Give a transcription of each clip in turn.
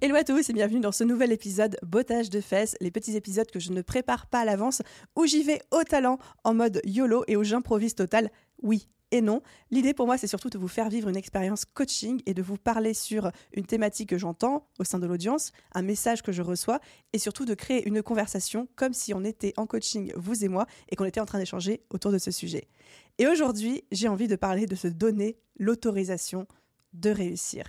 Hello à tous et bienvenue dans ce nouvel épisode Bottage de fesses, les petits épisodes que je ne prépare pas à l'avance, où j'y vais au talent en mode YOLO et où j'improvise total, oui et non. L'idée pour moi c'est surtout de vous faire vivre une expérience coaching et de vous parler sur une thématique que j'entends au sein de l'audience, un message que je reçois et surtout de créer une conversation comme si on était en coaching, vous et moi, et qu'on était en train d'échanger autour de ce sujet. Et aujourd'hui j'ai envie de parler de se donner l'autorisation de réussir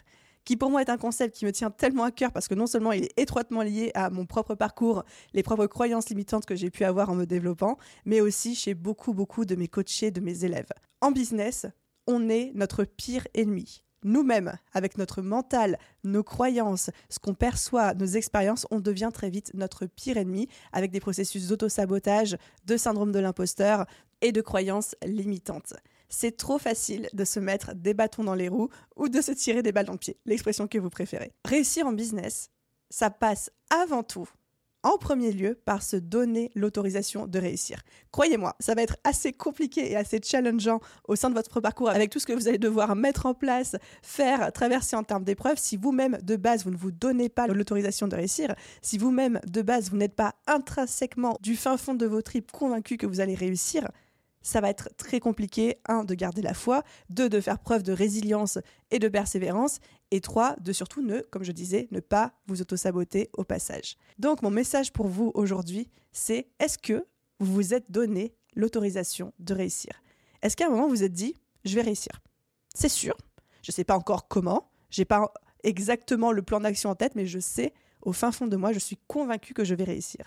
qui pour moi est un concept qui me tient tellement à cœur parce que non seulement il est étroitement lié à mon propre parcours, les propres croyances limitantes que j'ai pu avoir en me développant, mais aussi chez beaucoup, beaucoup de mes coachés, de mes élèves. En business, on est notre pire ennemi. Nous-mêmes, avec notre mental, nos croyances, ce qu'on perçoit, nos expériences, on devient très vite notre pire ennemi avec des processus d'auto-sabotage, de syndrome de l'imposteur et de croyances limitantes c'est trop facile de se mettre des bâtons dans les roues ou de se tirer des balles dans le pied, l'expression que vous préférez. Réussir en business, ça passe avant tout en premier lieu par se donner l'autorisation de réussir. Croyez-moi, ça va être assez compliqué et assez challengeant au sein de votre parcours avec tout ce que vous allez devoir mettre en place, faire, traverser en termes d'épreuves. Si vous-même, de base, vous ne vous donnez pas l'autorisation de réussir, si vous-même, de base, vous n'êtes pas intrinsèquement du fin fond de vos tripes convaincu que vous allez réussir, ça va être très compliqué, un, de garder la foi, deux, de faire preuve de résilience et de persévérance, et trois, de surtout ne, comme je disais, ne pas vous auto-saboter au passage. Donc mon message pour vous aujourd'hui, c'est est-ce que vous vous êtes donné l'autorisation de réussir? Est-ce qu'à un moment vous vous êtes dit, je vais réussir? C'est sûr, je ne sais pas encore comment, j'ai pas exactement le plan d'action en tête, mais je sais, au fin fond de moi, je suis convaincu que je vais réussir.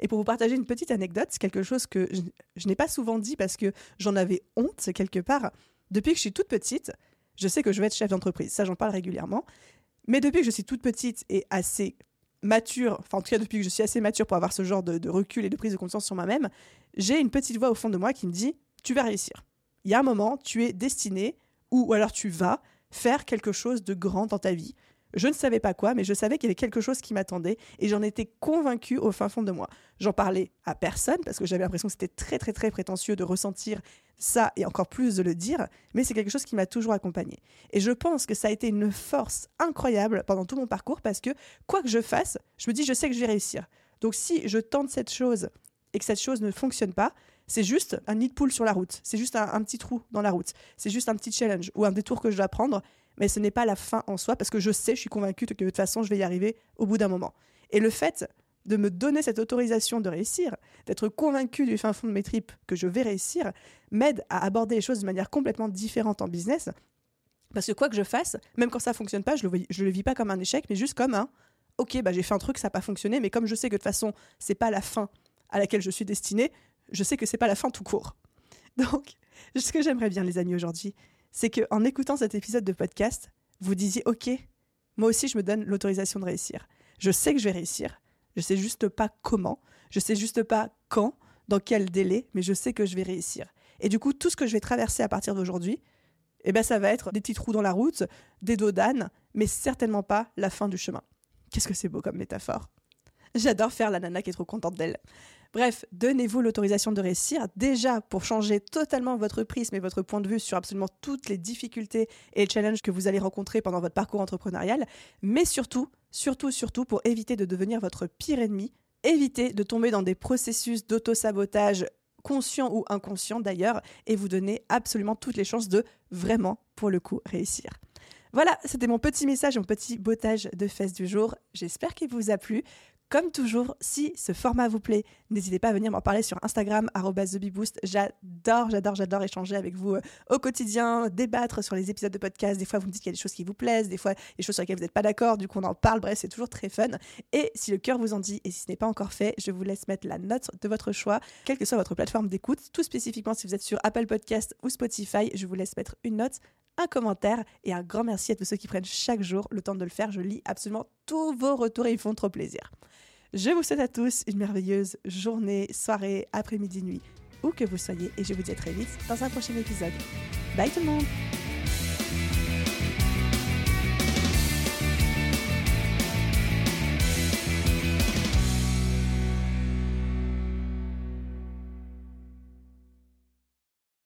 Et pour vous partager une petite anecdote, c'est quelque chose que je, n'ai pas souvent dit parce que j'en avais honte quelque part. Depuis que je suis toute petite, je sais que je vais être chef d'entreprise. Ça, j'en parle régulièrement. Mais depuis que je suis toute petite et assez mature, enfin en tout cas depuis que je suis assez mature pour avoir ce genre de, recul et de prise de conscience sur moi-même, j'ai une petite voix au fond de moi qui me dit tu vas réussir. Il y a un moment, tu es destiné, ou alors tu vas faire quelque chose de grand dans ta vie. Je ne savais pas quoi, mais je savais qu'il y avait quelque chose qui m'attendait et j'en étais convaincue au fin fond de moi. J'en parlais à personne parce que j'avais l'impression que c'était très très très prétentieux de ressentir ça et encore plus de le dire, mais c'est quelque chose qui m'a toujours accompagné. Et je pense que ça a été une force incroyable pendant tout mon parcours parce que quoi que je fasse, je me dis je sais que je vais réussir. Donc si je tente cette chose et que cette chose ne fonctionne pas, c'est juste un nid de poule sur la route, c'est juste un, un petit trou dans la route, c'est juste un petit challenge ou un détour que je dois prendre mais ce n'est pas la fin en soi, parce que je sais, je suis convaincue que de toute façon, je vais y arriver au bout d'un moment. Et le fait de me donner cette autorisation de réussir, d'être convaincue du fin fond de mes tripes que je vais réussir, m'aide à aborder les choses de manière complètement différente en business. Parce que quoi que je fasse, même quand ça fonctionne pas, je le, le vis pas comme un échec, mais juste comme un ok, bah, j'ai fait un truc, ça n'a pas fonctionné, mais comme je sais que de toute façon, c'est pas la fin à laquelle je suis destinée, je sais que c'est pas la fin tout court. Donc, ce que j'aimerais bien, les amis, aujourd'hui, c'est qu'en écoutant cet épisode de podcast, vous disiez Ok, moi aussi je me donne l'autorisation de réussir. Je sais que je vais réussir. Je sais juste pas comment. Je sais juste pas quand, dans quel délai, mais je sais que je vais réussir. Et du coup, tout ce que je vais traverser à partir d'aujourd'hui, eh ben, ça va être des petits trous dans la route, des dos d'âne, mais certainement pas la fin du chemin. Qu'est-ce que c'est beau comme métaphore. J'adore faire la nana qui est trop contente d'elle. Bref, donnez-vous l'autorisation de réussir déjà pour changer totalement votre prisme et votre point de vue sur absolument toutes les difficultés et les challenges que vous allez rencontrer pendant votre parcours entrepreneurial, mais surtout, surtout, surtout pour éviter de devenir votre pire ennemi, éviter de tomber dans des processus d'auto-sabotage conscient ou inconscient d'ailleurs, et vous donner absolument toutes les chances de vraiment, pour le coup, réussir. Voilà, c'était mon petit message, mon petit bottage de fesses du jour. J'espère qu'il vous a plu. Comme toujours, si ce format vous plaît, n'hésitez pas à venir m'en parler sur Instagram, TheBeBoost. J'adore, j'adore, j'adore échanger avec vous euh, au quotidien, débattre sur les épisodes de podcast. Des fois, vous me dites qu'il y a des choses qui vous plaisent, des fois, des choses sur lesquelles vous n'êtes pas d'accord, du coup, on en parle. Bref, c'est toujours très fun. Et si le cœur vous en dit, et si ce n'est pas encore fait, je vous laisse mettre la note de votre choix, quelle que soit votre plateforme d'écoute. Tout spécifiquement, si vous êtes sur Apple Podcast ou Spotify, je vous laisse mettre une note un commentaire et un grand merci à tous ceux qui prennent chaque jour le temps de le faire. Je lis absolument tous vos retours et ils font trop plaisir. Je vous souhaite à tous une merveilleuse journée, soirée, après-midi, nuit, où que vous soyez et je vous dis à très vite dans un prochain épisode. Bye tout le monde